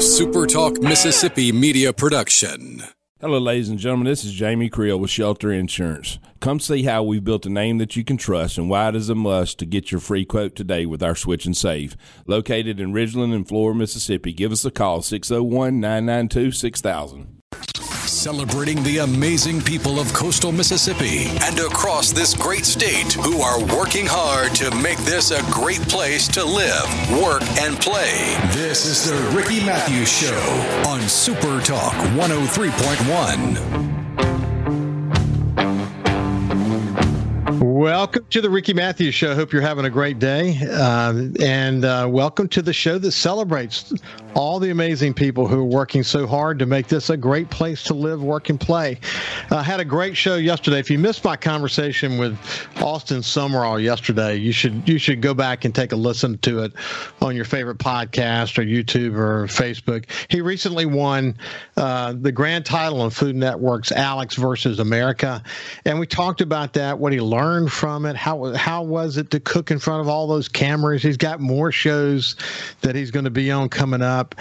Super Talk Mississippi media production. Hello, ladies and gentlemen. This is Jamie Creel with Shelter Insurance. Come see how we've built a name that you can trust and why it is a must to get your free quote today with our Switch and Save. Located in Ridgeland and Flora, Mississippi. Give us a call 601 992 6000 celebrating the amazing people of coastal Mississippi and across this great state who are working hard to make this a great place to live, work, and play. This is the Ricky Mathews Show on Super Talk 103.1. Welcome to the Ricky Mathews Show. Hope you're having a great day. Uh, and uh, welcome to the show that celebrates all the amazing people who are working so hard to make this a great place to live, work, and play. I uh, had a great show yesterday. If you missed my conversation with Austin Sumrall yesterday, you should you should go back and take a listen to it on your favorite podcast or YouTube or Facebook. He recently won uh, the grand title on Food Network's Alex versus America, and we talked about that, what he learned learned from it? How how was it to cook in front of all those cameras? He's got more shows that he's going to be on coming up,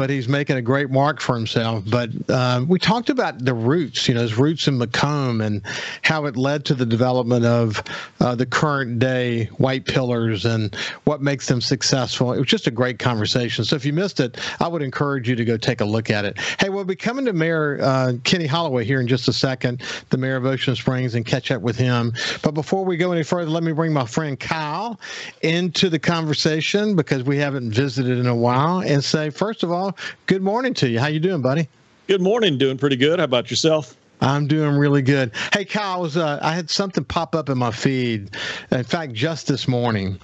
but he's making a great mark for himself. But uh, we talked about the roots, you know, his roots in McComb and how it led to the development of uh, the current day white pillars and what makes them successful. It was just a great conversation. So if you missed it, I would encourage you to go take a look at it. Hey, we'll be coming to Mayor uh, Kenny Holloway here in just a second, the mayor of Ocean Springs, and catch up with him. But before we go any further, let me bring my friend Kyle into the conversation because we haven't visited in a while and say, first of all, good morning to you. How you doing, buddy? Good morning. Doing pretty good. How about yourself? I'm doing really good. Hey, Kyle, I, was, uh, I had something pop up in my feed. In fact, just this morning,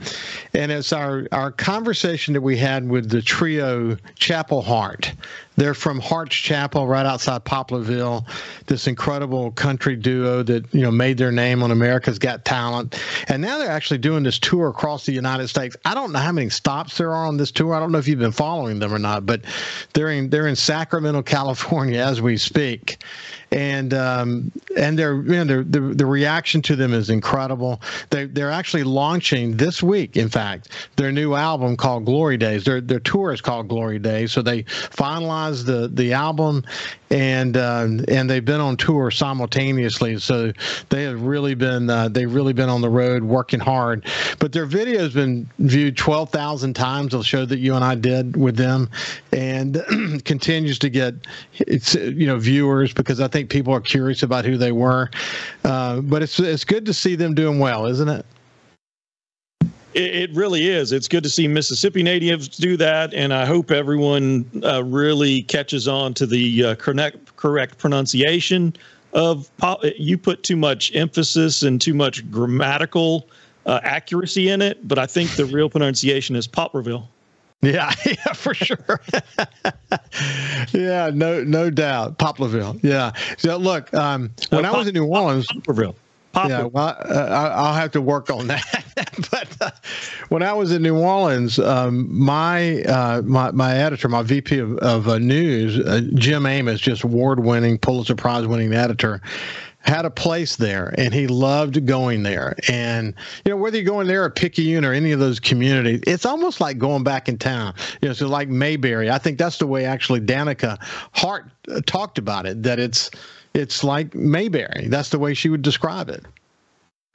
and it's our our conversation that we had with the trio Chapel Hart. They're from Hart's Chapel, right outside Poplarville. This incredible country duo that you know made their name on America's Got Talent, and now they're actually doing this tour across the United States. I don't know how many stops there are on this tour. I don't know if you've been following them or not, but they're in they're in Sacramento, California, as we speak and um, and their you know, the the reaction to them is incredible. They they're actually launching this week, in fact, their new album called Glory Days. Their their tour is called Glory Days. So they finalized the the album and uh, and they've been on tour simultaneously. So they have really been uh, they've really been on the road working hard. But their video has been viewed twelve thousand times. The show that you and I did with them, and continues to get it's you know viewers because I think people are curious about who they were. Uh, but it's it's good to see them doing well, isn't it? It, really is. It's good to see Mississippi natives do that, and I hope everyone uh, really catches on to the uh, correct, correct pronunciation of. Pop. You put too much emphasis and too much grammatical uh, accuracy in it, but I think the real pronunciation is Poplarville. Yeah, yeah, for sure. yeah, no, no doubt. Poplarville. Yeah. So look, um, when I was in New Orleans, Poplarville. Yeah, well, uh, I'll have to work on that. but uh, when I was in New Orleans, um, my, uh, my my editor, my VP of, of uh, news, uh, Jim Amoss, just award-winning, Pulitzer Prize-winning editor, had a place there, and he loved going there. And you know, whether you're going there or Picayune or any of those communities, it's almost like going back in town. You know, so like Mayberry. I think that's the way actually Danica Hart uh, talked about it. That it's it's like Mayberry. That's the way she would describe it.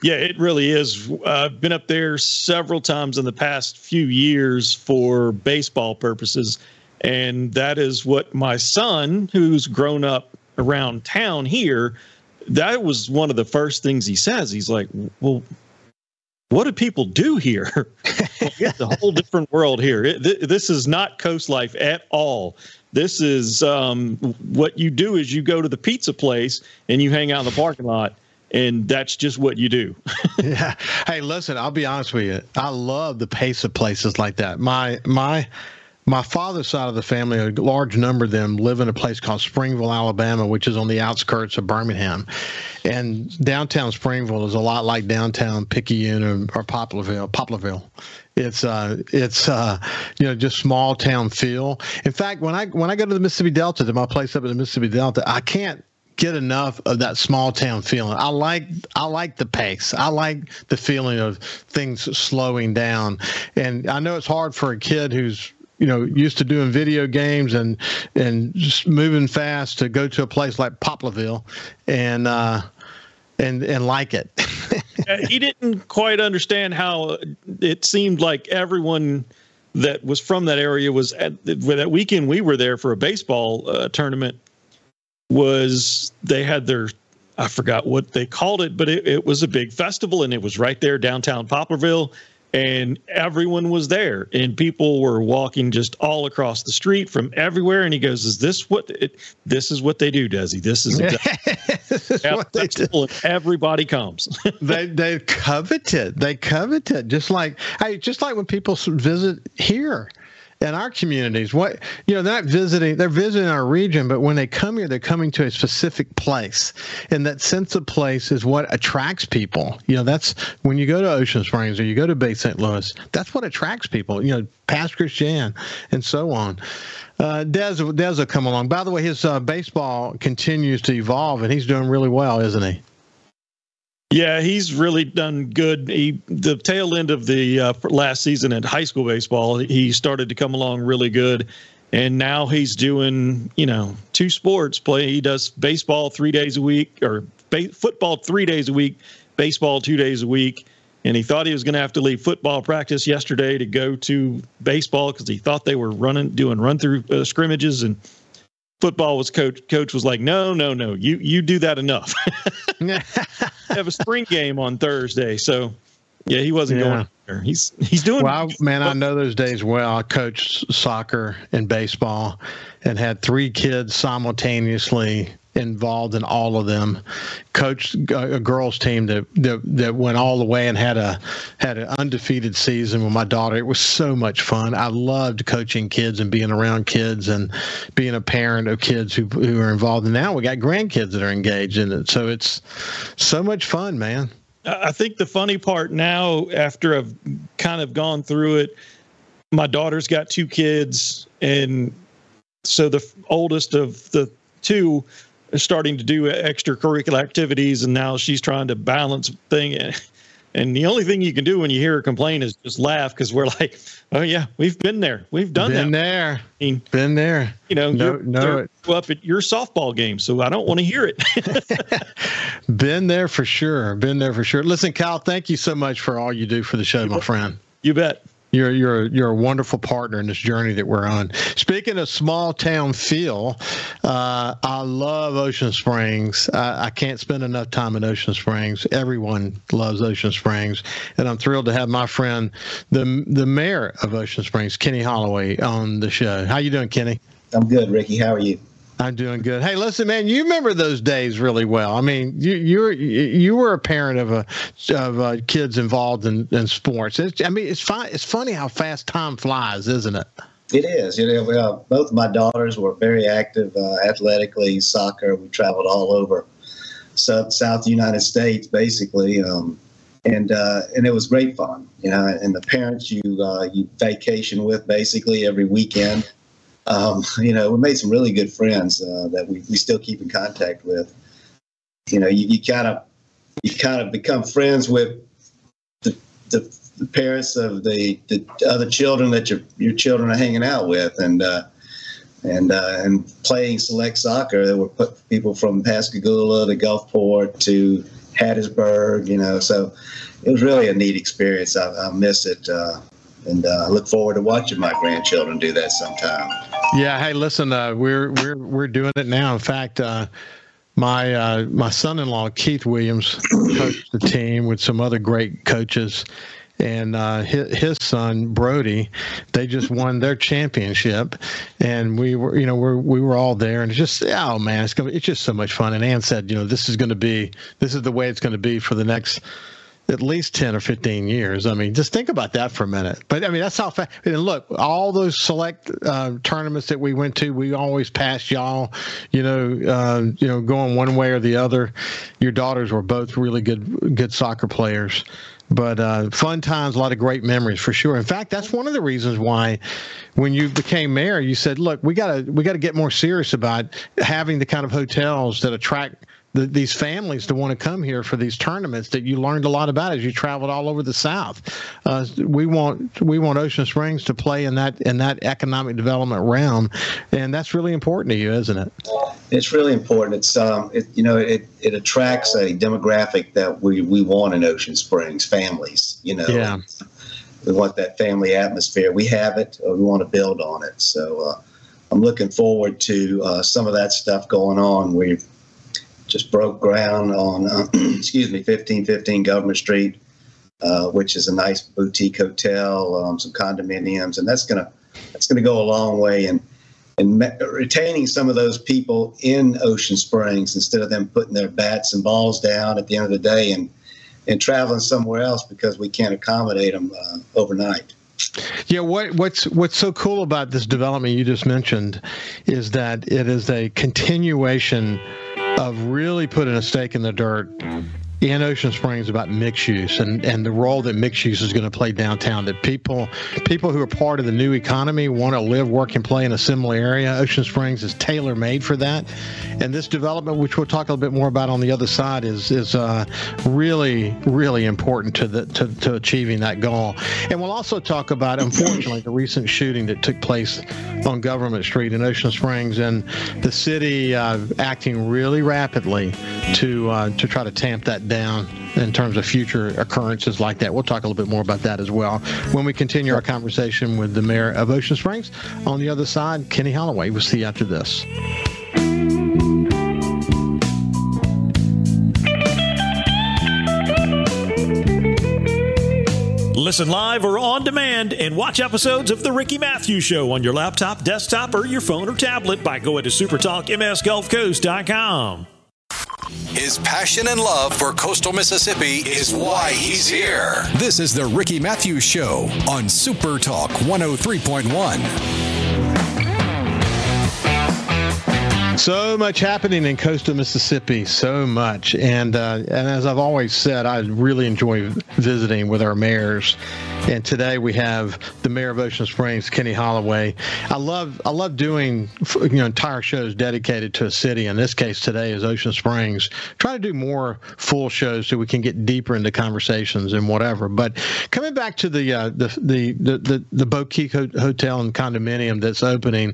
Yeah, it really is. I've been up there several times in the past few years for baseball purposes. And that is what my son, who's grown up around town here, that was one of the first things he says. He's like, Well, what do people do here? it's a whole different world here. It, th- this is not coast life at all. This is um, what you do is you go to the pizza place and you hang out in the parking lot and that's just what you do. yeah. Hey, listen, I'll be honest with you. I love the pace of places like that. My my my father's side of the family, a large number of them live in a place called Springville, Alabama, which is on the outskirts of Birmingham. And downtown Springville is a lot like downtown Picayune or, or Poplarville. Poplarville. It's uh, it's uh, you know, just small town feel. In fact, when I when I go to the Mississippi Delta, to my place up in the Mississippi Delta, I can't get enough of that small town feeling. I like I like the pace. I like the feeling of things slowing down. And I know it's hard for a kid who's you know used to doing video games and and just moving fast to go to a place like Poplarville and uh, and and like it. he didn't quite understand how it seemed like everyone that was from that area was at that weekend we were there for a baseball uh, tournament was they had their I forgot what they called it, but it, it was a big festival and it was right there downtown Poplarville and everyone was there and people were walking just all across the street from everywhere and he goes is this what it, this is what they do desi this is, this they do. everybody comes they they covet it they covet it just like hey just like when people visit here in our communities. What you know, they're not visiting; they're visiting our region, but when they come here, they're coming to a specific place, and that sense of place is what attracts people. You know, that's when you go to Ocean Springs or you go to Bay St. Louis. That's what attracts people. You know, Pass Christian and so on. Uh, Des, Des will come along. By the way, his uh, baseball continues to evolve, and he's doing really well, isn't he? Yeah, he's really done good. He, the tail end of the uh, last season in high school baseball, he started to come along really good, and now he's doing you know two sports. Play he does baseball three days a week or ba- football three days a week, baseball two days a week. And he thought he was going to have to leave football practice yesterday to go to baseball because he thought they were running doing run through uh, scrimmages and football was coach coach was like no no no you you do that enough have a spring game on thursday so yeah he wasn't yeah. going there. he's he's doing well man i know those days well i coached soccer and baseball and had three kids simultaneously involved in all of them. Coached a girls team that, that that went all the way and had a had an undefeated season with my daughter. It was so much fun. I loved coaching kids and being around kids and being a parent of kids who who are involved. And now we got grandkids that are engaged in it. So it's so much fun, man. I think the funny part now, after I've kind of gone through it, my daughter's got two kids, and so the oldest of the two starting to do extracurricular activities, and now she's trying to balance thing. And the only thing you can do when you hear her complain is just laugh because we're like, "Oh yeah, we've been there, we've done been that, there, I mean, been there." You know, no, no, up at your softball game, so I don't want to hear it. been there for sure. Been there for sure. Listen, Kyle, thank you so much for all you do for the show, my friend. You bet. You're you're you're a wonderful partner in this journey that we're on. Speaking of small town feel, uh, I love Ocean Springs. I, I, can't spend enough time in Ocean Springs. Everyone loves Ocean Springs, and I'm thrilled to have my friend, the the mayor of Ocean Springs, Kenny Holloway, on the show. How you doing, Kenny? I'm good, Ricky. How are you? I'm doing good. Hey, listen, man, you remember those days really well. I mean, you you were you were a parent of a of uh, kids involved in, in sports. It's, I mean, it's fine. It's funny how fast time flies, isn't it? It is. You know, uh, both my daughters were very active uh, athletically, soccer. We traveled all over South South United States, basically. Um, and uh, and it was great fun, you know. And the parents you uh, you vacation with basically every weekend, um, you know, we made some really good friends uh, that we, we still keep in contact with. You know, you, kind of you kind of become friends with the, the, the parents of the, the other children that your your children are hanging out with, and uh, and uh, and playing select soccer. There were people from Pascagoula to Gulfport to Hattiesburg. You know, so it was really a neat experience. I, I miss it. Uh, and uh, I look forward to watching my grandchildren do that sometime. Yeah. Hey, listen, uh, we're we're we're doing it now. In fact, uh, my uh, my son-in-law Keith Williams coached the team with some other great coaches, and uh, his, his, son Brody, they just won their championship, and we were you know we we were all there, and it's just oh man, it's gonna, it's just so much fun. And Ann said, you know, this is going to be this is the way it's going to be for the next at least 10 or 15 years. I mean, just think about that for a minute. But I mean, that's how fast. And look, all those select uh, tournaments that we went to, we always passed y'all, you know, uh, you know, going one way or the other. Your daughters were both really good, good soccer players. But uh, fun times, a lot of great memories for sure. In fact, that's one of the reasons why, when you became mayor, you said, "Look, we gotta we gotta get more serious about having the kind of hotels that attract the, these families to want to come here for these tournaments that you learned a lot about as you traveled all over the South. Uh, we want we want Ocean Springs to play in that in that economic development realm, and that's really important to you, isn't it? It's really important. It's um, it, you know, it, it attracts a demographic that we, we want in Ocean Springs, families. You know, yeah. we want that family atmosphere. We have it. we want to build on it. So uh, I'm looking forward to uh, some of that stuff going on. We've just broke ground on, uh, excuse me, 1515 Government Street, uh, which is a nice boutique hotel, um, some condominiums, and that's gonna that's gonna go a long way in in me- retaining some of those people in Ocean Springs instead of them putting their bats and balls down at the end of the day and and traveling somewhere else because we can't accommodate them uh, overnight. Yeah, what what's what's so cool about this development you just mentioned is that it is a continuation of really putting a stake in the dirt in Ocean Springs about mixed use and, and the role that mixed use is going to play downtown. That people people who are part of the new economy want to live, work, and play in a similar area. Ocean Springs is tailor made for that, and this development, which we'll talk a little bit more about on the other side, is is uh, really really important to the to, to achieving that goal. And we'll also talk about, unfortunately, the recent shooting that took place on Government Street in Ocean Springs, and the city uh, acting really rapidly to uh, to try to tamp that down in terms of future occurrences like that. We'll talk a little bit more about that as well when we continue our conversation with the mayor of Ocean Springs. On the other side, Kenny Holloway. We'll see you after this. Listen live or on demand and watch episodes of The Ricky Mathews Show on your laptop, desktop, or your phone or tablet by going to supertalkmsgulfcoast.com. His passion and love for coastal Mississippi is why he's here. This is the Ricky Mathews Show on Super Talk 103.1. So much happening in coastal Mississippi, so much, and uh, and as I've always said, I really enjoy visiting with our mayors. And today we have the mayor of Ocean Springs, Kenny Holloway. I love I love doing you know entire shows dedicated to a city. In this case, today is Ocean Springs. Try to do more full shows so we can get deeper into conversations and whatever. But coming back to the uh, the, the the the the Boutique Hotel and condominium that's opening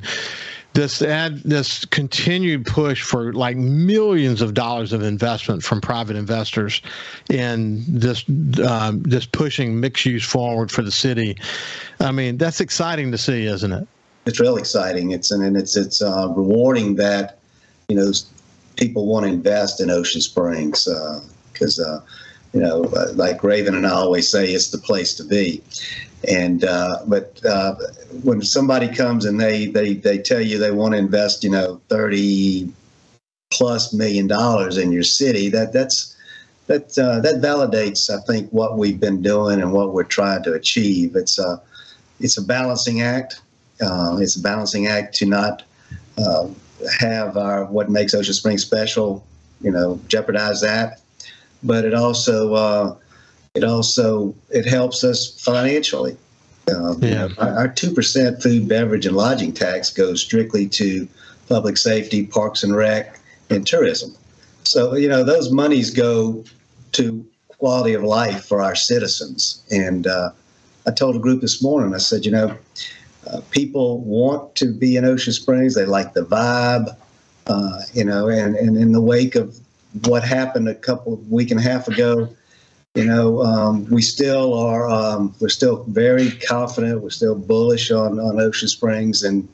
this ad this continued push for like millions of dollars of investment from private investors in this um, this pushing mixed use forward for the city. I mean, that's exciting to see, isn't it? It's real exciting. It's and it's it's uh, rewarding that you know people want to invest in Ocean Springs because. Uh, uh, you know, like Raven and I always say, it's the place to be. And uh, but uh, when somebody comes and they they they tell you they want to invest, you know, thirty plus million dollars in your city, that that's that uh, that validates, I think, what we've been doing and what we're trying to achieve. It's a it's a balancing act. Uh, it's a balancing act to not uh, have our what makes Ocean Springs special, you know, jeopardize that, but it also uh, it also it helps us financially. Um, yeah. Our two percent food, beverage, and lodging tax goes strictly to public safety, parks and rec, and tourism. So you know those monies go to quality of life for our citizens. And uh, I told a group this morning, I said, you know, uh, people want to be in Ocean Springs. They like the vibe, uh, you know, and, and in the wake of what happened a couple of week and a half ago, you know, um, we still are. Um, we're still very confident. We're still bullish on on Ocean Springs, and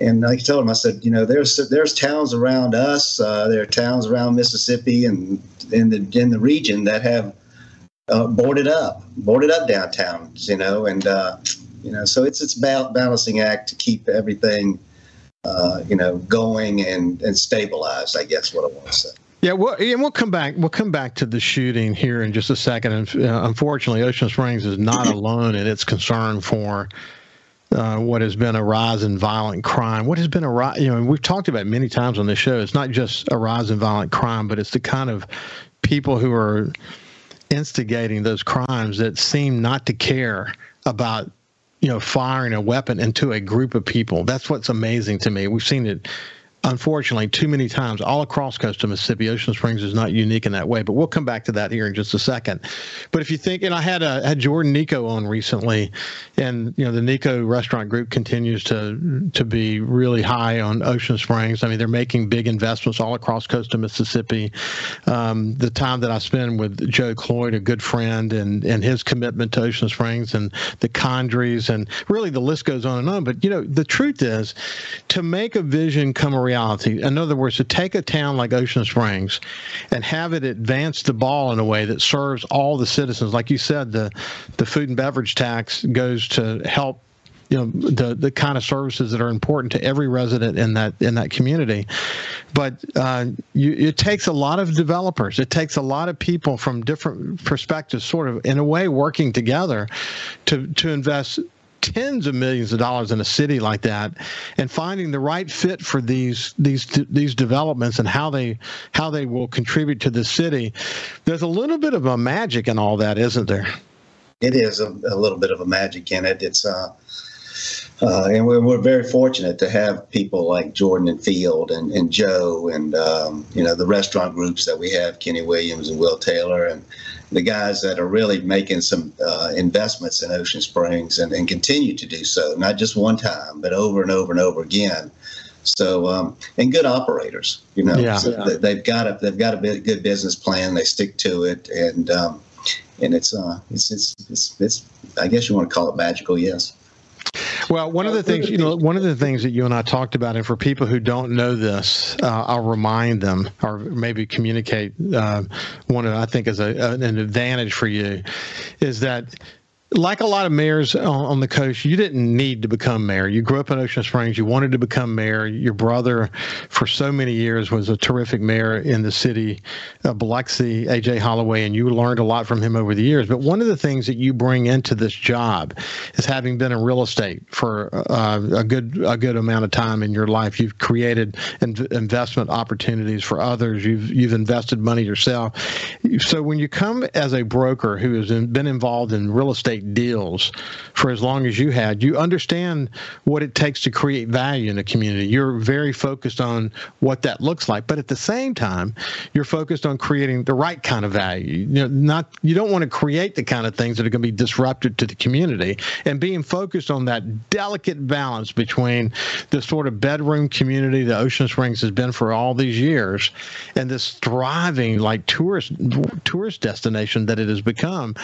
and I told him, I said, you know, there's there's towns around us. Uh, there are towns around Mississippi and in the in the region that have uh, boarded up, boarded up downtowns. You know, and uh, you know, so it's it's balancing act to keep everything, uh, you know, going and and stabilized. I guess what I want to say. Yeah, well, and we'll come back. We'll come back to the shooting here in just a second. And uh, unfortunately, Ocean Springs is not alone in its concern for uh, what has been a rise in violent crime. What has been a rise? You know, we've talked about many times on this show. It's not just a rise in violent crime, but it's the kind of people who are instigating those crimes that seem not to care about you know firing a weapon into a group of people. That's what's amazing to me. We've seen it unfortunately, too many times all across coastal Mississippi, Ocean Springs is not unique in that way. But we'll come back to that here in just a second. But if you think, and I had a had Jordan Nico on recently, and you know the Nico Restaurant Group continues to to be really high on Ocean Springs. I mean, they're making big investments all across coastal Mississippi. Um, the time that I spend with Joe Cloyd, a good friend, and and his commitment to Ocean Springs and the Condries, and really the list goes on and on. But you know, the truth is, to make a vision come around reality. In other words, to take a town like Ocean Springs and have it advance the ball in a way that serves all the citizens. Like you said, the the food and beverage tax goes to help you know the the kind of services that are important to every resident in that in that community but uh, you, it takes a lot of developers it takes a lot of people from different perspectives sort of in a way working together to to invest tens of millions of dollars in a city like that and finding the right fit for these these these developments and how they how they will contribute to the city. There's a little bit of a magic in all that isn't there? It is a, a little bit of a magic in it. It's uh uh, and we're, we're, very fortunate to have people like Jordan and Field and, and Joe and um, you know the restaurant groups that we have, Kenny Williams and Will Taylor, and the guys that are really making some uh, investments in Ocean Springs and, and continue to do so, not just one time, but over and over and over again. So, um, and good operators, you know, yeah. so they've got a they've got a good business plan. They stick to it, and um, and it's, uh, it's it's it's it's I guess you want to call it magical, yes. Well, one of the things, you know, one of the things that you and I talked about, and for people who don't know this, uh, I'll remind them or maybe communicate uh, one of, I think, is a, an advantage for you, is that like a lot of mayors on, the coast, you didn't need to become mayor. You grew up in Ocean Springs. You wanted to become mayor. Your brother, for so many years, was a terrific mayor in the city of Biloxi, AJ Holloway, and you learned a lot from him over the years. But one of the things that you bring into this job is having been in real estate for uh, a good a good amount of time in your life. You've created investment opportunities for others. You've you've invested money yourself. So when you come as a broker who has been involved in real estate deals for as long as you had, you understand what it takes to create value in a community. You're very focused on what that looks like, but at the same time, you're focused on creating the right kind of value. You know, not you don't want to create the kind of things that are going to be disruptive to the community, and being focused on that delicate balance between the sort of bedroom community that Ocean Springs has been for all these years, and this thriving like tourist tourist destination that it has become.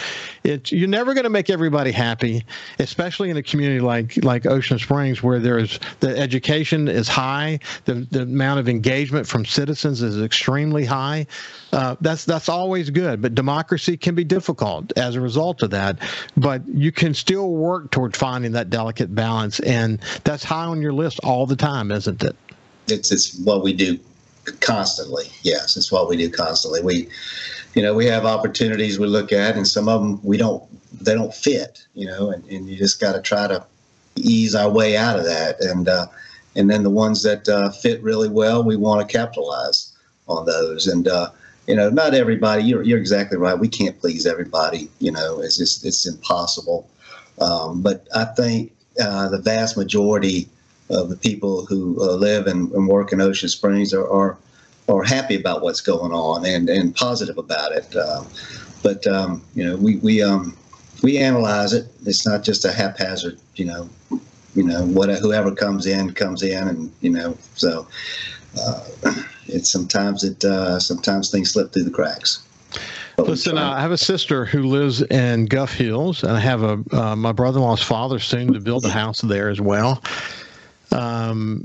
It's you're never going to make make everybody happy, especially in a community like like Ocean Springs, where there's the education is high, the the amount of engagement from citizens is extremely high. Uh, that's that's always good, but democracy can be difficult as a result of that. But you can still work toward finding that delicate balance, and that's high on your list all the time, isn't it? It's it's what we do constantly. Yes, it's what we do constantly. We you know, we have opportunities we look at, and some of them we don't, they don't fit, you know, and, and you just got to try to ease our way out of that. And, uh, and then the ones that uh, fit really well, we want to capitalize on those. And, uh, you know, not everybody, you're, you're exactly right. We can't please everybody, you know, it's just, it's impossible. Um, but I think uh, the vast majority of the people who uh, live and, and, work in Ocean Springs are, are are happy about what's going on and, and positive about it. Uh, but um, you know, we we um, we analyze it. It's not just a haphazard, you know, you know, what whoever comes in comes in, and you know, so uh, it's sometimes it uh, sometimes things slip through the cracks. But Listen, I have a sister who lives in Gulf Hills, and I have a uh, my brother-in-law's father soon to build a house there as well um,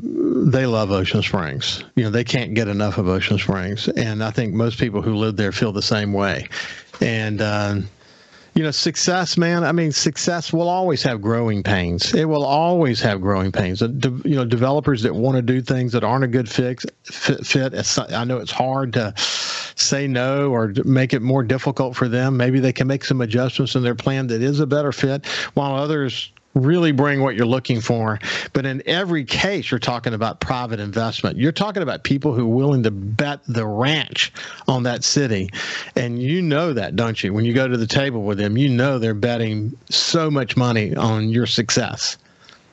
they love Ocean Springs. You know, they can't get enough of Ocean Springs, and I think most people who live there feel the same way. And uh, you know, success, man. I mean, success will always have growing pains. It will always have growing pains. You know, developers that want to do things that aren't a good fix fit. fit I know it's hard to say no or make it more difficult for them. Maybe they can make some adjustments in their plan that is a better fit, while others really bring what you're looking for. But in every case, you're talking about private investment. You're talking about people who are willing to bet the ranch on that city. And you know that, don't you? When you go to the table with them, you know they're betting so much money on your success.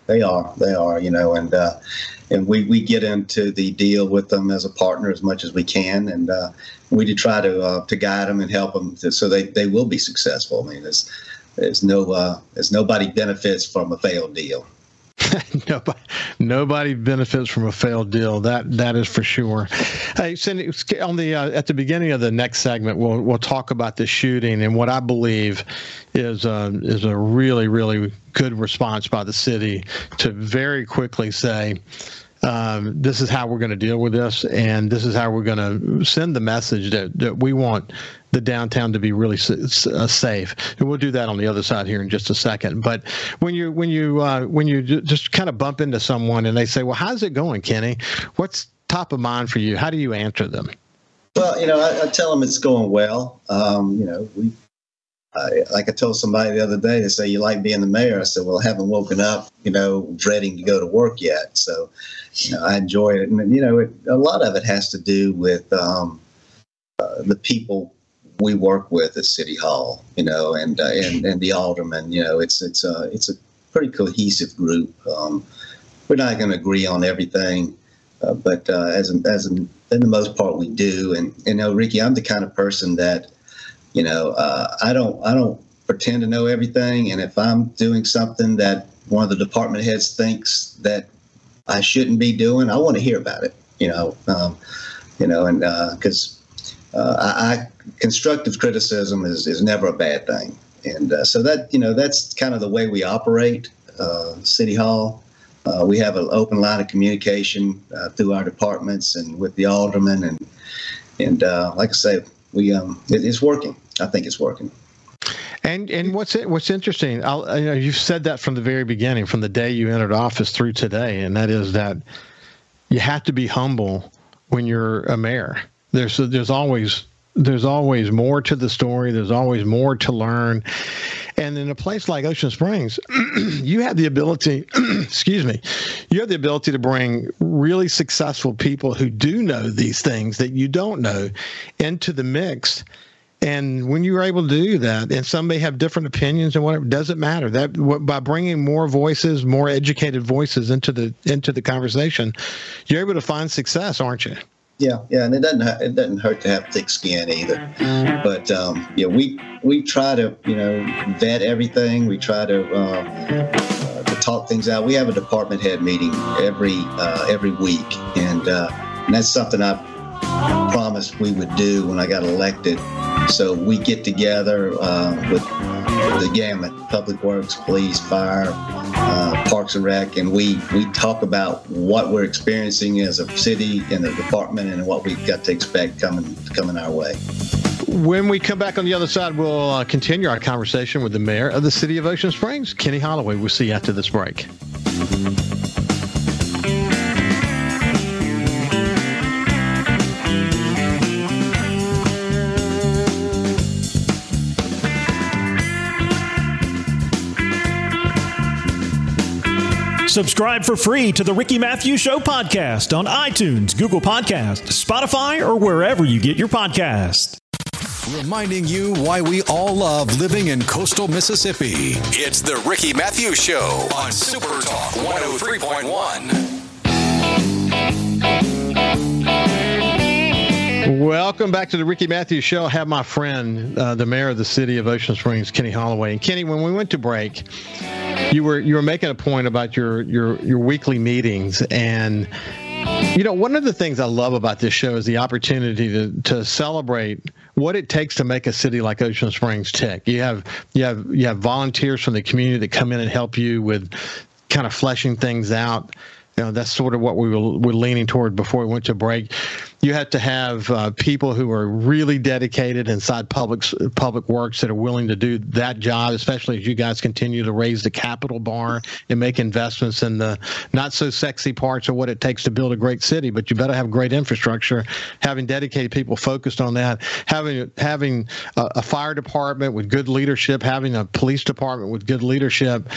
they are, they are, you know, and uh, and we we get into the deal with them as a partner as much as we can, and uh, we do try to uh, to guide them and help them to, so they, they will be successful. I mean, there's there's no uh, there's nobody benefits from a failed deal. nobody, nobody benefits from a failed deal. That that is for sure. Hey, Cindy, on the uh, at the beginning of the next segment, we'll we'll talk about the shooting and what I believe is uh, is a really really good response by the city to very quickly say. Um, this is how we're going to deal with this, and this is how we're going to send the message that, that we want the downtown to be really uh, safe. And we'll do that on the other side here in just a second. But when you when you uh, when you just kind of bump into someone and they say, "Well, how's it going, Kenny? What's top of mind for you?" How do you answer them? Well, you know, I, I tell them it's going well. Um, you know, we I, like I told somebody the other day, they say you like being the mayor. I said, well, I haven't woken up, you know, dreading to go to work yet. So, you know, I enjoy it, and you know, it, a lot of it has to do with um, uh, the people we work with at City Hall, you know, and uh, and and the aldermen. You know, it's it's a it's a pretty cohesive group. Um, we're not going to agree on everything, uh, but uh, as as in the most part we do. And you know, Ricky, I'm the kind of person that, you know, uh, I don't I don't pretend to know everything. And if I'm doing something that one of the department heads thinks that I shouldn't be doing, I want to hear about it. You know, um, you know, and because uh, I, I, constructive criticism is, is never a bad thing. And uh, so that, you know, that's kind of the way we operate uh, City Hall. Uh, we have an open line of communication uh, through our departments and with the aldermen. And, and uh, like I say, we, um, it, it's working. I think it's working. And and what's it, what's interesting, I'll, you know, you've said that from the very beginning, from the day you entered office through today, and that is that you have to be humble when you're a mayor there's there's always there's always more to the story. There's always more to learn. And in a place like Ocean Springs, you have the ability, excuse me, you have the ability to bring really successful people who do know these things that you don't know into the mix. And when you're able to do that, and some may have different opinions and whatever, doesn't matter. That by bringing more voices, more educated voices into the into the conversation, you're able to find success, aren't you? Yeah, yeah, and it doesn't it doesn't hurt to have thick skin either. But um, yeah, we we try to you know vet everything. We try to uh, to talk things out. We have a department head meeting every uh, every week, and, uh, and that's something I promised we would do when I got elected. So we get together uh, with the gamut: public works, police, fire, uh, Parks and Rec, and we we talk about what we're experiencing as a city and a department, and what we've got to expect coming coming our way. When we come back on the other side, we'll uh, continue our conversation with the mayor of the city of Ocean Springs, Kenny Holloway. We'll see you after this break. Subscribe for free to the Ricky Mathews Show podcast on iTunes, Google Podcast, Spotify, or wherever you get your podcast. Reminding you why we all love living in coastal Mississippi. It's the Ricky Mathews Show on Super Talk 103.1. Welcome back to the Ricky Mathews Show. I have my friend, uh, the mayor of the city of Ocean Springs, Kenny Holloway. And Kenny, when we went to break, you were you were making a point about your your your weekly meetings. And you know one of the things i love about this show is the opportunity to to celebrate what it takes to make a city like ocean springs tick. You have you have you have volunteers from the community that come in and help you with kind of fleshing things out you know that's sort of what we were, were leaning toward before we went to break. You have to have uh, people who are really dedicated inside public public works that are willing to do that job especially as you guys continue to raise the capital bar and make investments in the not so sexy parts of what it takes to build a great city but you better have great infrastructure. Having dedicated people focused on that having having a, a fire department with good leadership having a police department with good leadership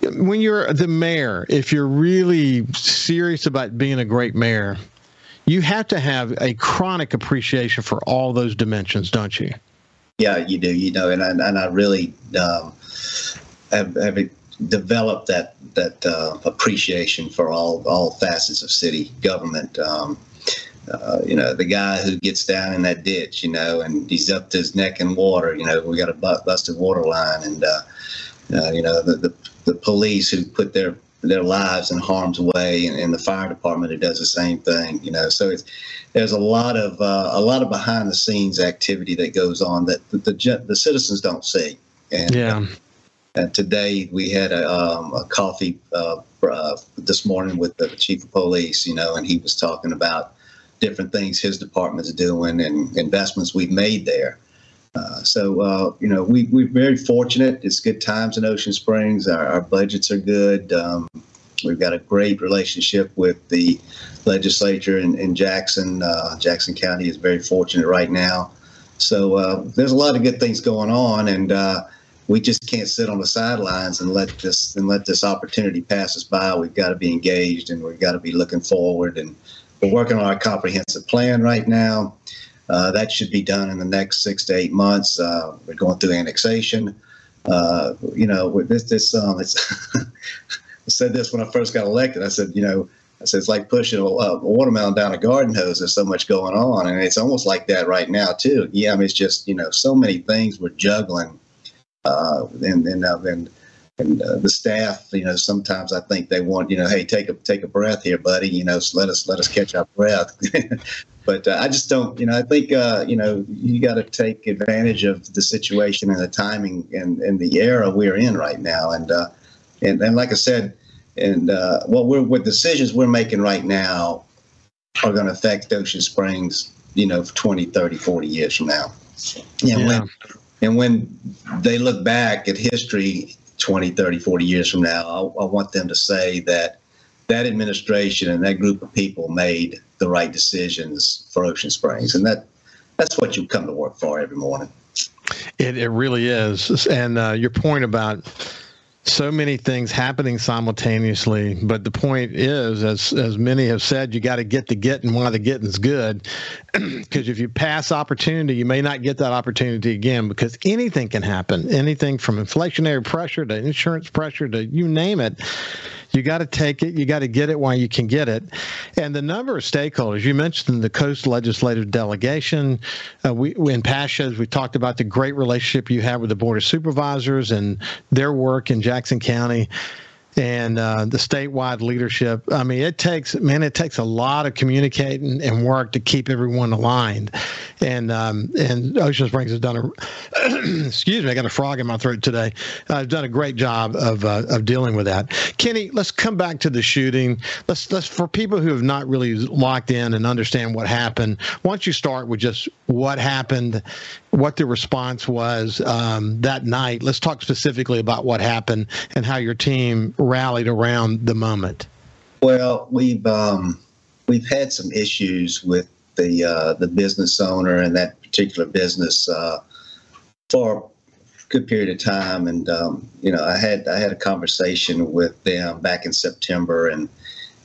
when you're the mayor, if you're really serious about being a great mayor, you have to have a chronic appreciation for all those dimensions, don't you? Yeah, you do. You know, and I, and I really um, have, have develop that that uh, appreciation for all all facets of city government. Um, uh, you know, the guy who gets down in that ditch, you know, and he's up to his neck in water. You know, we got a busted water line, and uh, uh, you know, the, the, the police who put their their lives in harm's way, and, and, the fire department who does the same thing. You know, so it's there's a lot of uh, a lot of behind the scenes activity that goes on that the the, the citizens don't see. And, yeah. And today we had a, um, a coffee uh, uh, this morning with the chief of police, you know, and he was talking about different things his department's doing and investments we've made there. Uh, so, uh, you know, we, we're very fortunate. It's good times in Ocean Springs. Our, our budgets are good. Um, we've got a great relationship with the legislature in, in Jackson. Uh, Jackson County is very fortunate right now. So uh, there's a lot of good things going on, and uh, we just can't sit on the sidelines and let this and let this opportunity pass us by. We've got to be engaged, and we've got to be looking forward. And we're working on our comprehensive plan right now. Uh, that should be done in the next six to eight months. Uh, we're going through annexation. Uh, you know, this, this, um, it's. I said this when I first got elected. I said, you know, I said it's like pushing a, a, watermelon down a garden hose. There's so much going on, and it's almost like that right now too. Yeah, I mean, it's just you know, so many things we're juggling, uh, and and uh, and and uh, the staff, you know, sometimes I think they want, you know, hey, take a take a breath here, buddy. You know, let us let us catch our breath. but uh, I just don't, you know, I think, uh, you know, you got to take advantage of the situation and the timing and, and the era we're in right now. And uh, and and like I said, and uh, what we're what decisions we're making right now are going to affect Ocean Springs, you know, 20, 30, 40 years from now. And yeah. when and when they look back at history 20, 30, 40 years from now, I, I want them to say that that administration and that group of people made the right decisions for Ocean Springs, and that that's what you come to work for every morning. It, it really is, and uh, your point about so many things happening simultaneously. But the point is, as as many have said, you got to get the getting while the getting's good. Because if you pass opportunity, you may not get that opportunity again. Because anything can happen. Anything from inflationary pressure to insurance pressure to you name it. You got to take it. You got to get it while you can get it. And the number of stakeholders you mentioned the Coast Legislative Delegation. Uh, we in past shows we talked about the great relationship you have with the Board of Supervisors and their work in Jackson County and uh, the statewide leadership. I mean, it takes man, it takes a lot of communicating and work to keep everyone aligned. And um, and Ocean Springs has done a excuse me, I got a frog in my throat today. I've uh, done a great job of uh, of dealing with that. Kenny, let's come back to the shooting. Let's let's for people who have not really locked in and understand what happened. Why don't you start with just what happened, what the response was um, that night? Let's talk specifically about what happened and how your team rallied around the moment? Well, we've um, we've had some issues with the uh, the business owner and that particular business uh, for a good period of time, and um, you know, I had I had a conversation with them back in September, and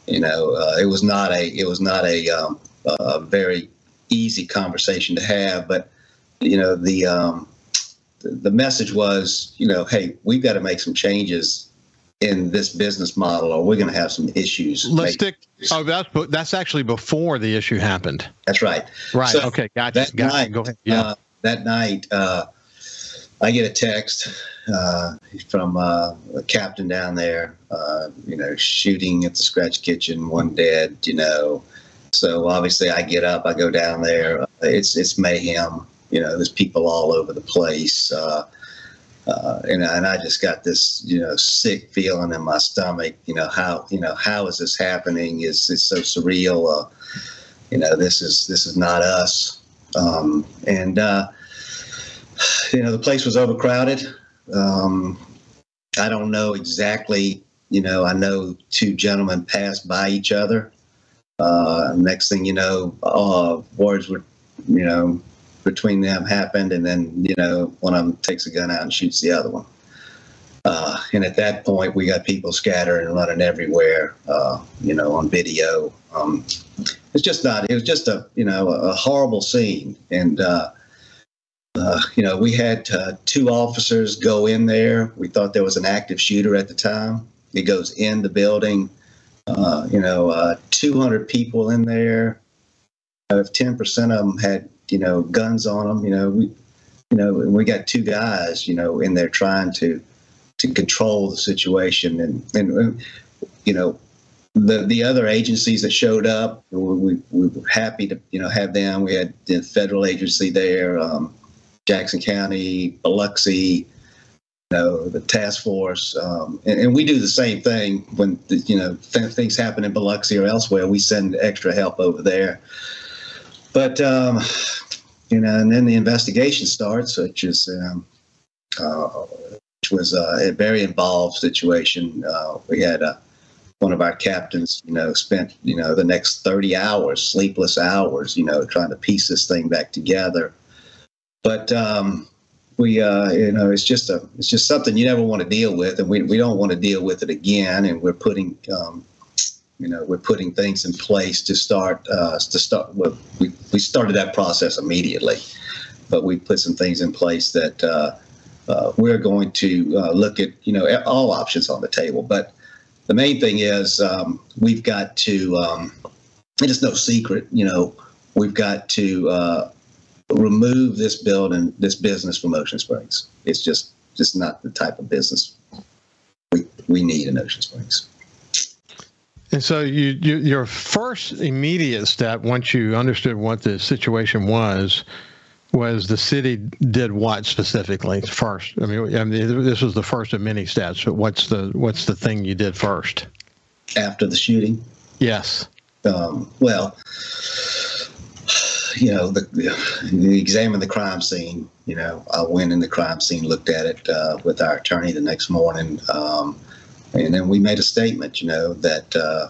you know, uh, it was not a it was not a, um, a very easy conversation to have, but you know, the um, the message was, you know, hey, we've got to make some changes in this business model, or we're going to have some issues. Let's stick. Oh, that's that's actually before the issue happened. That's right. Right. So okay. Gotcha. That gotcha. night, Go ahead. Yeah. Uh, that night, uh, I get a text uh, from uh, a captain down there. Uh, you know, shooting at the Scratch Kitchen, one dead. You know, so obviously I get up, I go down there. It's it's mayhem. You know, there's people all over the place. Uh, uh, and, and I just got this, you know, sick feeling in my stomach. You know how, you know, how is this happening? It's it's so surreal. Uh, you know, this is this is not us. Um, and uh, you know, the place was overcrowded. Um, I don't know exactly. You know, I know two gentlemen passed by each other. Uh, next thing you know, uh, words were, you know, between them happened, and then you know one of them takes a gun out and shoots the other one. Uh, and at that point, we got people scattering and running everywhere. Uh, you know, on video. Um, it's just not. It was just a you know a horrible scene, and uh, uh, you know, we had uh, two officers go in there. We thought there was an active shooter at the time. He goes in the building. Uh, you know, uh, 200 people in there. If 10% of them had, you know, guns on them, you know, we, you know, we got two guys, you know, in there trying to to control the situation, and and you know, the the other agencies that showed up, we, we were happy to you know have them. We had the federal agency there, um, Jackson County, Biloxi, you know, the task force, um, and, and, we do the same thing when you know th- things happen in Biloxi or elsewhere. We send extra help over there, but um, you know, and then the investigation starts, which is um, uh, which was a very involved situation. Uh, we had a one of our captains, you know, spent, you know, the next 30 hours, sleepless hours, you know, trying to piece this thing back together. But um, we, uh, you know, it's just a, it's just something you never want to deal with, and we, we don't want to deal with it again. And we're putting, um, you know, we're putting things in place to start, uh, to start. Well, we we started that process immediately, but we put some things in place that uh, uh we're going to uh, look at, you know, all options on the table, but the main thing is um, we've got to, um, it is no secret, you know, we've got to uh, remove this building, this business from Ocean Springs. It's just just not the type of business we, we need in Ocean Springs. And so you, you, your first immediate step, once you understood what the situation was, was the city did what specifically first? I mean, I mean, this was the first of many steps. But what's the what's the thing you did first? After the shooting. Yes. Um, well, you know, the, the, examined the crime scene. You know, I went in the crime scene, looked at it uh, with our attorney the next morning, um, and then we made a statement. You know that uh,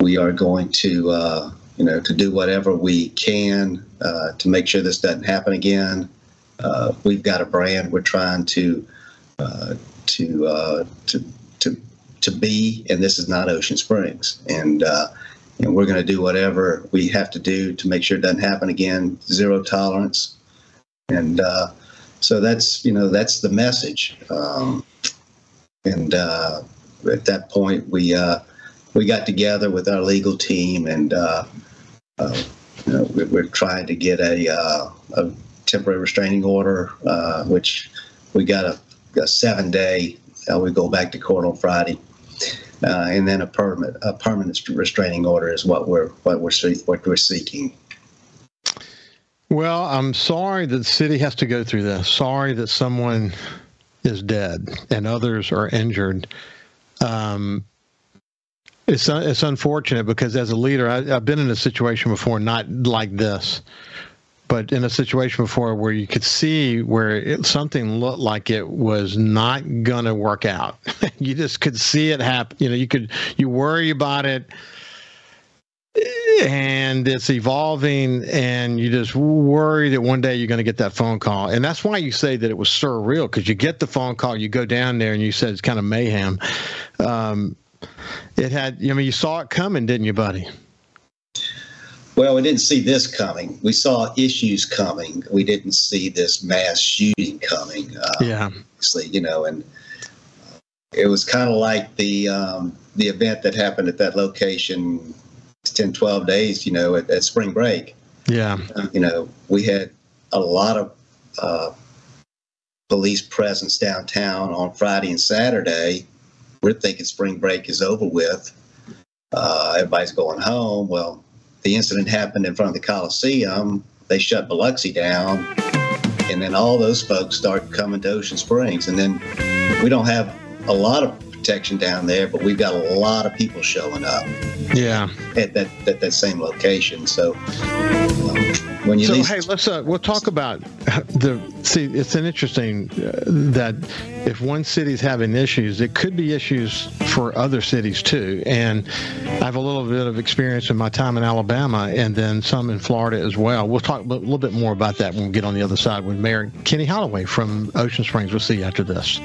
we are going to uh, you know, to do whatever we can uh, to make sure this doesn't happen again. Uh, we've got a brand we're trying to uh, to uh, to to to be, and this is not Ocean Springs, and uh, and we're going to do whatever we have to do to make sure it doesn't happen again. Zero tolerance, and uh, so that's you know that's the message. Um, and at that point, we we got together with our legal team and uh, uh, you know, we're, trying to get a, uh, a temporary restraining order, uh, which we got a, a seven day. Uh, we go back to court on Friday, uh, and then a permanent a permanent restraining order is what we're what we're what we're seeking. Well, I'm sorry that the city has to go through this. Sorry that someone is dead and others are injured. Um, it's it's unfortunate because as a leader, I, have been in a situation before, not like this, but in a situation before where you could see where it, something looked like it was not going to work out. you just could see it happen. You know, you could you worry about it, and it's evolving, and you just worry that one day you're going to get that phone call, and that's why you say that it was surreal because you get the phone call, you go down there, and you said it's kind of mayhem. Um, it had. I mean, you saw it coming, didn't you, buddy? Well, we didn't see this coming. We saw issues coming. We didn't see this mass shooting coming. Uh, yeah. Obviously, you know, and it was kind of like the um, the event that happened at that location 10, 12 days, you know, at, at spring break. Yeah. Uh, you know, we had a lot of uh, police presence downtown on Friday and Saturday we're thinking spring break is over with. Uh, everybody's going home. Well, the incident happened in front of the Coliseum. They shut Biloxi down, and then all those folks start coming to Ocean Springs. And then we don't have a lot of protection down there, but we've got a lot of people showing up. Yeah, at that at that same location. So when you so least- hey let's uh, we'll talk about the see it's an interesting uh, that if one city's having issues it could be issues for other cities too. And i have a little bit of experience in my time in alabama and then some in florida as well. We'll talk a little bit more about that when we get on the other side with mayor kenny holloway from ocean springs. We'll see you after this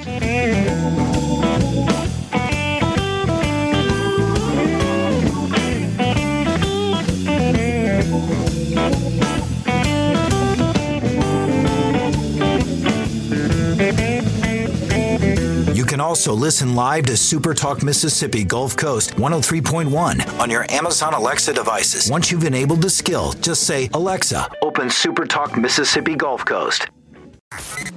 also listen live to Super Talk Mississippi Gulf Coast 103.1 on your Amazon Alexa devices. Once you've enabled the skill, just say, Alexa, open Super Talk Mississippi Gulf Coast.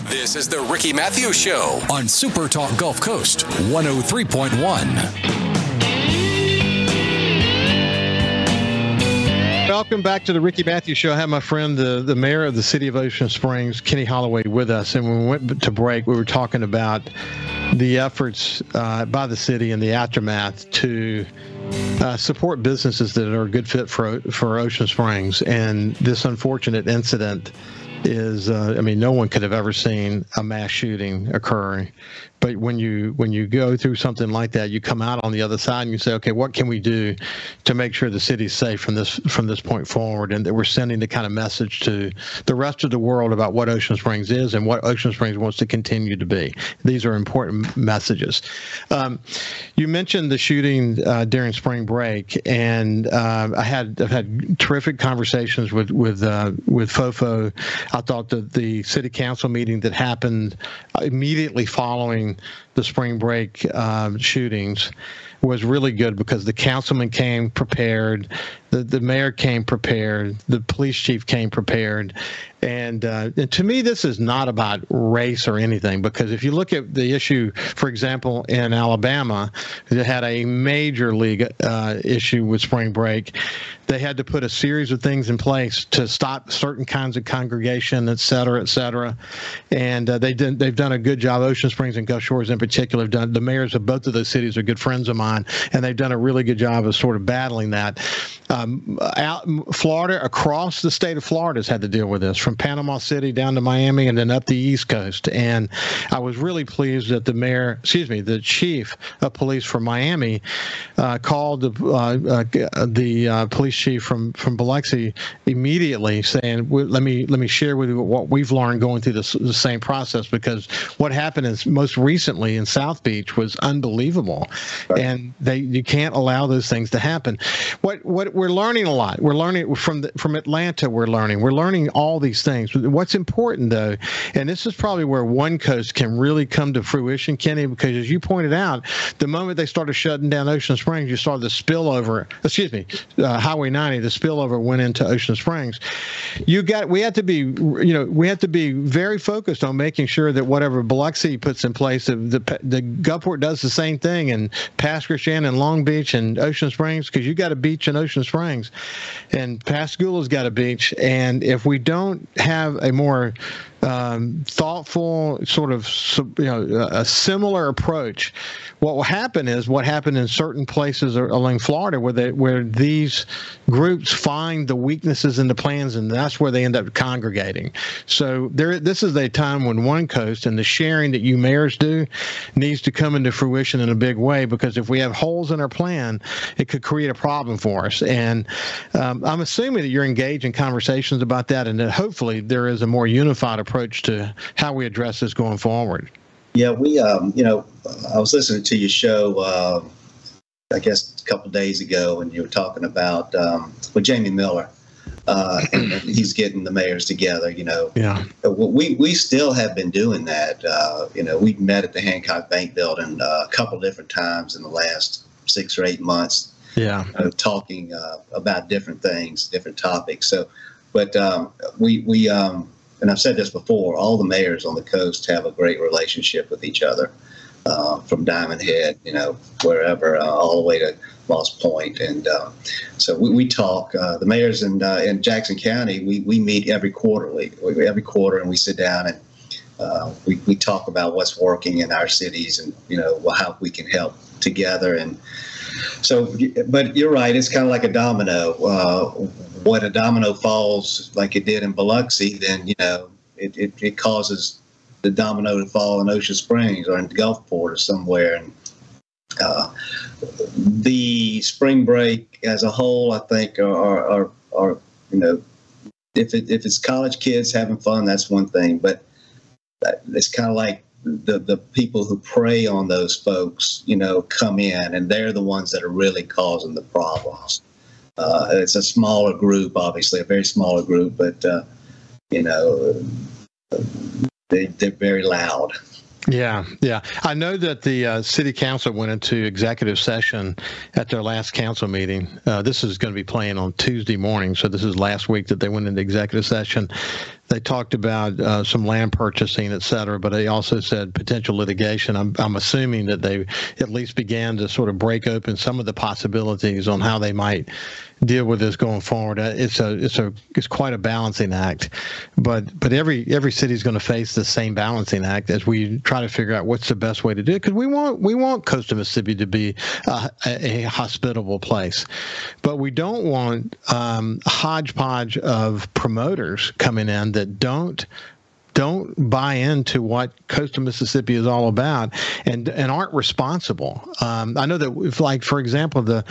This is the Ricky Mathews Show on Super Talk Gulf Coast 103.1. Welcome back to the Ricky Mathews Show. I have my friend, the, the mayor of the city of Ocean Springs, Kenny Holloway, with us. And when we went to break, we were talking about the efforts uh, by the city and the aftermath to uh, support businesses that are a good fit for, for Ocean Springs. And this unfortunate incident is uh, I mean, no one could have ever seen a mass shooting occur but when you when you go through something like that, you come out on the other side and you say, okay, what can we do to make sure the city's safe from this from this point forward, and that we're sending the kind of message to the rest of the world about what Ocean Springs is and what Ocean Springs wants to continue to be. These are important messages. Um, you mentioned the shooting uh, during spring break, and uh, I had I've had terrific conversations with with uh, with Fofo. I thought that the city council meeting that happened immediately following the spring break um, shootings was really good because the councilman came prepared, the, the mayor came prepared, the police chief came prepared. And, uh, and to me, this is not about race or anything because if you look at the issue, for example, in Alabama, that had a major league uh, issue with spring break, they had to put a series of things in place to stop certain kinds of congregation, et cetera, et cetera. And uh, they did, they've done a good job. Ocean Springs and Gulf Shores, in particular, have done. The mayors of both of those cities are good friends of mine, and they've done a really good job of sort of battling that. Um, out Florida, across the state of Florida, has had to deal with this, from Panama City down to Miami, and then up the East Coast. And I was really pleased that the mayor, excuse me, the chief of police from Miami, uh, called the uh, uh, the uh, police chief from from Biloxi immediately, saying, "Let me let me share with you what we've learned going through this, the same process because what happened is most recently in South Beach was unbelievable, right. and they you can't allow those things to happen. What what we're learning a lot. We're learning from the, from Atlanta. We're learning. We're learning all these things. What's important though, and this is probably where One Coast can really come to fruition, Kenny, because as you pointed out, the moment they started shutting down Ocean Springs, you saw the spillover. Excuse me, uh, Highway 90. The spillover went into Ocean Springs. You got. We have to be. You know, we have to be very focused on making sure that whatever Biloxi puts in place, the the, the Gulfport does the same thing, and Pass Christian and Long Beach and Ocean Springs, because you got a beach in Ocean Springs, and Pascagoula's got a beach. And if we don't have a more um, thoughtful, sort of you know a similar approach. What will happen is what happened in certain places along Florida, where they, where these groups find the weaknesses in the plans, and that's where they end up congregating. So there, this is a time when one coast and the sharing that you mayors do needs to come into fruition in a big way. Because if we have holes in our plan, it could create a problem for us. And um, I'm assuming that you're engaged in conversations about that, and that hopefully there is a more unified approach approach to how we address this going forward? Yeah, we, um, you know, I was listening to your show, uh, I guess, a couple days ago, and you were talking about um, with Jamie Miller. Uh, and he's getting the mayors together. You know, yeah. We we still have been doing that. Uh, you know, we've met at the Hancock Bank Building uh, a couple different times in the last six or eight months. Yeah, uh, talking uh, about different things, different topics. So, but um, we we um, and I've said this before, all the mayors on the coast have a great relationship with each other, uh, from Diamond Head, you know, wherever, uh, all the way to Moss Point. And uh, so we, we talk. Uh, the mayors in, uh, in Jackson County, we, we meet every quarterly, every quarter, and we sit down and uh, we, we talk about what's working in our cities and, you know, how we can help together. And so, but you're right, it's kind of like a domino when a domino falls like it did in Biloxi, then you know it, it, it causes the domino to fall in Ocean Springs or in Gulfport or somewhere. And uh, the spring break as a whole, I think, are, are, are you know, if it, if it's college kids having fun, that's one thing. But it's kind of like the the people who prey on those folks, you know, come in and they're the ones that are really causing the problems. Uh, it's a smaller group, obviously, a very smaller group, but uh, you know, they they're very loud. Yeah, yeah. I know that the uh, city council went into executive session at their last council meeting. Uh, this is going to be playing on Tuesday morning, so this is last week that they went into executive session. They talked about uh, some land purchasing, et cetera, but they also said potential litigation. I'm, I'm assuming that they at least began to sort of break open some of the possibilities on how they might deal with this going forward. Uh, it's a it's a it's quite a balancing act, but but every every city is going to face the same balancing act as we try to figure out what's the best way to do it. Because we want we want coastal Mississippi to be a, a, hospitable place, but we don't want um, hodgepodge of promoters coming in that don't don't buy into what coastal Mississippi is all about and and aren't responsible. Um, I know that if like for example the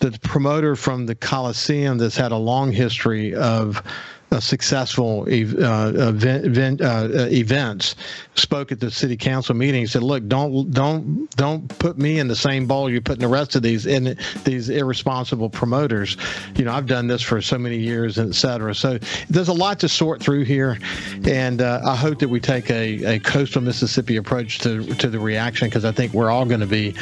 the promoter from the Coliseum that's had a long history of uh, successful uh, event, uh, uh, events spoke at the city council meeting. Said, "Look, don't don't don't put me in the same bowl you're putting the rest of these in these irresponsible promoters. You know, I've done this for so many years, et cetera. So there's a lot to sort through here, and uh, I hope that we take a, a coastal Mississippi approach to to the reaction because I think we're all going to be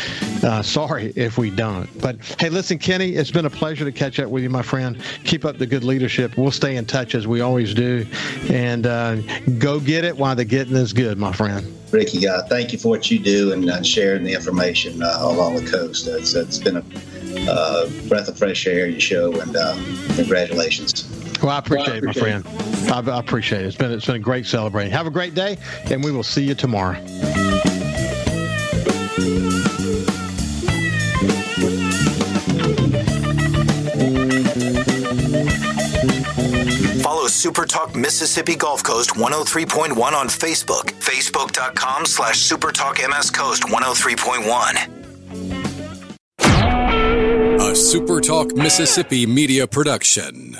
uh, sorry if we don't. But hey, listen, Kenny, it's been a pleasure to catch up with you, my friend. Keep up the good leadership. We'll stay in touch as we always do, and uh, go get it while the getting is good my friend. Ricky, God, thank you for what you do and uh, sharing the information uh, along the coast. It's, it's been a uh, breath of fresh air, your show, and uh, congratulations. Well, I appreciate, well, I appreciate it, my friend. I, I appreciate it. It's been it's been a great celebrating. Have a great day, and we will see you tomorrow. Super Talk Mississippi Gulf Coast 103.1 on Facebook. Facebook.com slash Super Talk MS Coast 103.1. A Super Talk Mississippi media production.